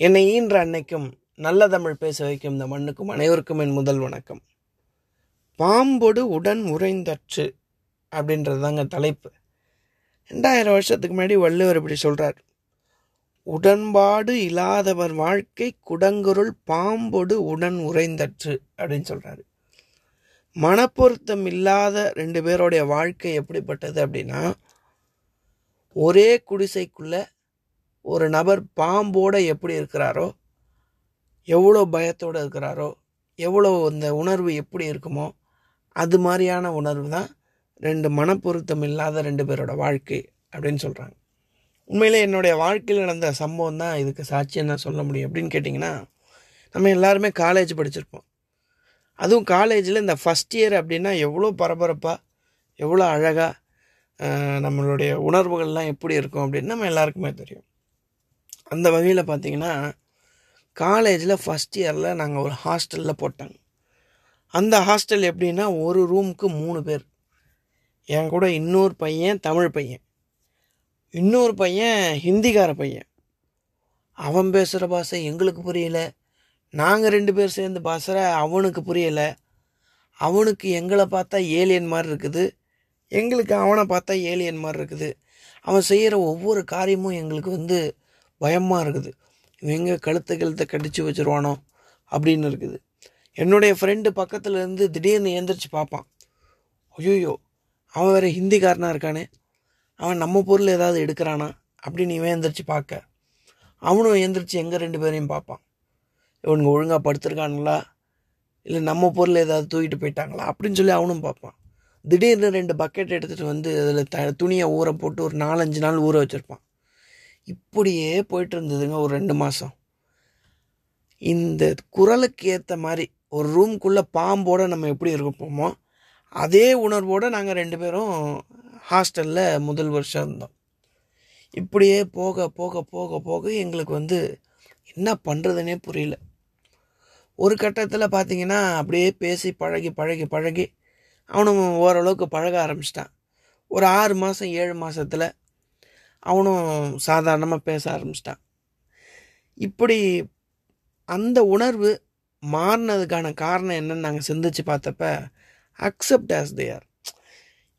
என்னை ஈன்ற அன்னைக்கும் நல்ல தமிழ் பேச வைக்கும் இந்த மண்ணுக்கும் அனைவருக்கும் என் முதல் வணக்கம். பாம்பொடு உடன் உறைந்தற்று அப்படின்றது தாங்க தலைப்பு. ரெண்டாயிரம் வருஷத்துக்கு முன்னாடி வள்ளுவர் இப்படி சொல்கிறார் உடன்பாடு இல்லாதவர் வாழ்க்கை குடங்குருள் பாம்பொடு உடன் உறைந்தற்று அப்படின்னு சொல்கிறாரு மனப்பொருத்தம் இல்லாத ரெண்டு பேருடைய வாழ்க்கை எப்படிப்பட்டது அப்படின்னா ஒரே குடிசைக்குள்ளே ஒரு நபர் பாம்போட எப்படி இருக்கிறாரோ எவ்வளோ பயத்தோடு இருக்கிறாரோ எவ்வளோ அந்த உணர்வு எப்படி இருக்குமோ அது மாதிரியான உணர்வு தான் ரெண்டு மனப்பொருத்தம் இல்லாத ரெண்டு பேரோட வாழ்க்கை அப்படின்னு சொல்கிறாங்க உண்மையிலே என்னுடைய வாழ்க்கையில் நடந்த சம்பவம் தான் இதுக்கு சாட்சியம் தான் சொல்ல முடியும். அப்படின்னு கேட்டிங்கன்னா நம்ம எல்லாருமே காலேஜ் படிச்சிருப்போம். அதுவும் காலேஜில் இந்த ஃபஸ்ட் இயர் அப்படின்னா எவ்வளோ பரபரப்பாக எவ்வளோ அழகாக நம்மளுடைய உணர்வுகள்லாம் எப்படி இருக்கும் அப்படின்னு நம்ம எல்லாருக்குமே தெரியும். அந்த வகையில் பார்த்திங்கன்னா காலேஜில் ஃபஸ்ட் இயரில் நாங்கள் ஒரு ஹாஸ்டலில் போட்டாங்க. அந்த ஹாஸ்டல் எப்படின்னா ஒரு ரூமுக்கு மூணு பேர். என் கூட இன்னொரு பையன் தமிழ் பையன். இன்னொரு பையன் ஹிந்திக்கார பையன். அவன் பேசுகிற பாஷை எங்களுக்கு புரியலை. நாங்கள் ரெண்டு பேர் சேர்ந்து பாசுகிற அவனுக்கு புரியலை. அவனுக்கு எங்களை பார்த்தா ஏலியன் மாதிரி இருக்குது. எங்களுக்கு அவனை பார்த்தா ஏலியன் மாதிரி இருக்குது. அவன் செய்கிற ஒவ்வொரு காரியமும் எங்களுக்கு வந்து பயமாக இருக்குது. இவன் எங்கே கழுத்தை கழுத்தை கடிச்சு வச்சுருவானோ? அப்படின்னு இருக்குது. என்னுடைய ஃப்ரெண்டு பக்கத்தில் இருந்து திடீர்னு ஏந்திரிச்சு பார்ப்பான். ஐயோயோ அவன் வேறு ஹிந்திக்காரனாக இருக்கானே. அவன் நம்ம பொருள் ஏதாவது எடுக்கிறானா? அப்படின்னு இவன் எந்திரிச்சு பார்க்க. அவனும் எந்திரிச்சு எங்கள் ரெண்டு பேரையும் பார்ப்பான். இவனுங்க ஒழுங்காக படுத்திருக்கானுங்களா? இல்லை நம்ம பொருள் ஏதாவது தூக்கிட்டு போயிட்டாங்களா? அப்படின்னு சொல்லி அவனும் பார்ப்பான். திடீர்னு ரெண்டு பக்கெட் எடுத்துகிட்டு வந்து அதில் த துணியை ஊற போட்டு ஒரு நாலஞ்சு நாள் ஊற வச்சுருப்பான். இப்படியே போயிட்டு இருந்ததுங்க ஒரு ரெண்டு மாதம் இந்த குரலுக்கு ஏற்ற மாதிரி ஒரு ரூம்குள்ளே பாம்போடு நம்ம எப்படி இருப்போமோ அதே உணர்வோடு நாங்கள் ரெண்டு பேரும் ஹாஸ்டலில் முதல் வருஷம் இருந்தோம். இப்படியே போக போக போக போக எங்களுக்கு வந்து என்ன பண்ணுறதுனே புரியல. ஒரு கட்டத்தில் பார்த்தீங்கன்னா அப்படியே பேசி பழகி பழகி பழகி அவனும் ஓரளவுக்கு பழக ஆரம்பிச்சிட்டான். ஒரு ஆறு மாதம் ஏழு மாதத்தில் அவனும் சாதாரணமாக பேச ஆரம்பிச்சிட்டான். இப்படி அந்த உணர்வு மாறினதுக்கான காரணம் என்னன்னு நாங்கள் சிந்திச்சு பார்த்தப்ப அக்செப்ட் ஆஸ் தேர்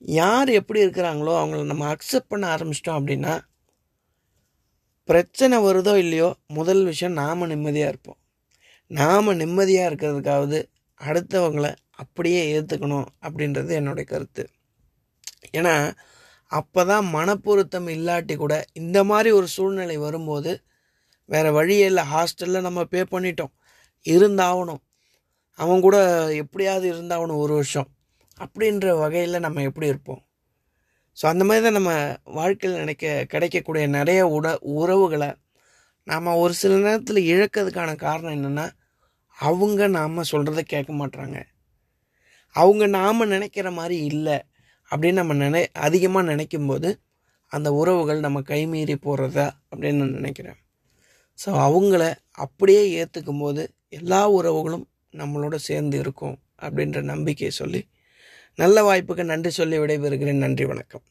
யார் எப்படி இருக்கிறாங்களோ அவங்கள நம்ம அக்செப்ட் பண்ண ஆரம்பிச்சிட்டோம் அப்படின்னா பிரச்சனை வருதோ இல்லையோ முதல் விஷயம் நாம் நிம்மதியாக இருப்போம். நாம் நிம்மதியாக இருக்கிறதுக்காவது அடுத்தவங்களை அப்படியே ஏற்றுக்கணும் அப்படின்றது என்னுடைய கருத்து. ஏன்னா அப்போ தான் மனப்பொருத்தம் இல்லாட்டி கூட இந்த மாதிரி ஒரு சூழ்நிலை வரும்போது வேறு வழியே இல்லை. ஹாஸ்டலில் நம்ம பே பண்ணிட்டோம். இருந்தாகணும். அவன் கூட எப்படியாவது இருந்தாகணும் ஒரு வருஷம். அப்படின்ற வகையில் நம்ம எப்படி இருப்போம்? ஸோ அந்த மாதிரி தான் நம்ம வாழ்க்கையில் நினைக்க கிடைக்கக்கூடிய நிறைய உட உறவுகளை நாம் ஒரு சில நேரத்தில் இழக்கிறதுக்கான காரணம் என்னென்னா அவங்க நாம் சொல்கிறத கேட்க மாட்றாங்க. அவங்க நாம் நினைக்கிற மாதிரி இல்லை. அப்படின்னு நம்ம நினை அதிகமாக நினைக்கும் போது அந்த உறவுகள் நம்ம கைமீறி போகிறதா அப்படின்னு நான் நினைக்கிறேன். ஸோ அவங்கள அப்படியே ஏற்றுக்கும் போது எல்லா உறவுகளும் நம்மளோட சேர்ந்து இருக்கும் அப்படின்ற நம்பிக்கையை சொல்லி நல்ல வாய்ப்புக்கு நன்றி சொல்லி விடைபெறுகிறேன். நன்றி வணக்கம்.